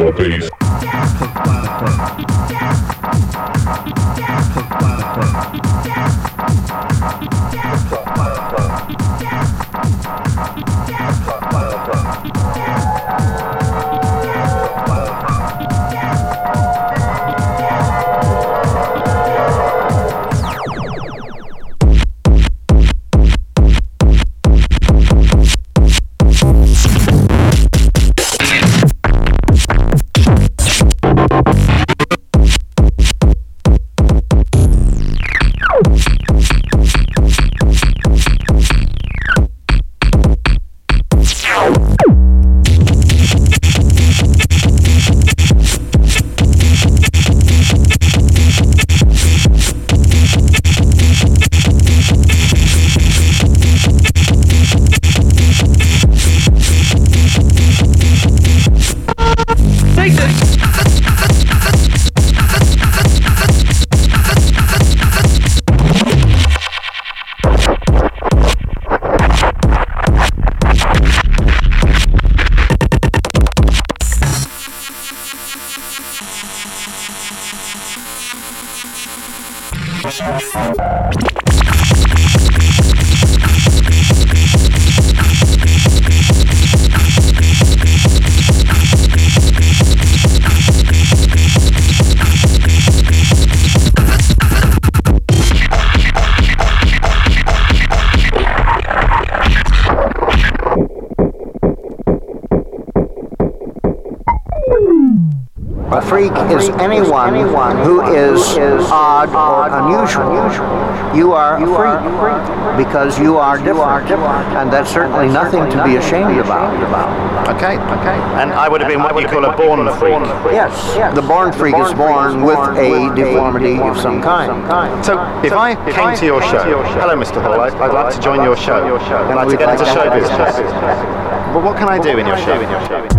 is certainly nothing to be ashamed about. Okay, okay. And I would have been what you call a born freak. Yes, the born freak is born with a deformity of some kind. So if I came to your show, hello, Mr. Hall, I'd like to join your show. I'd like to get into show business. Well, what can I do in your show?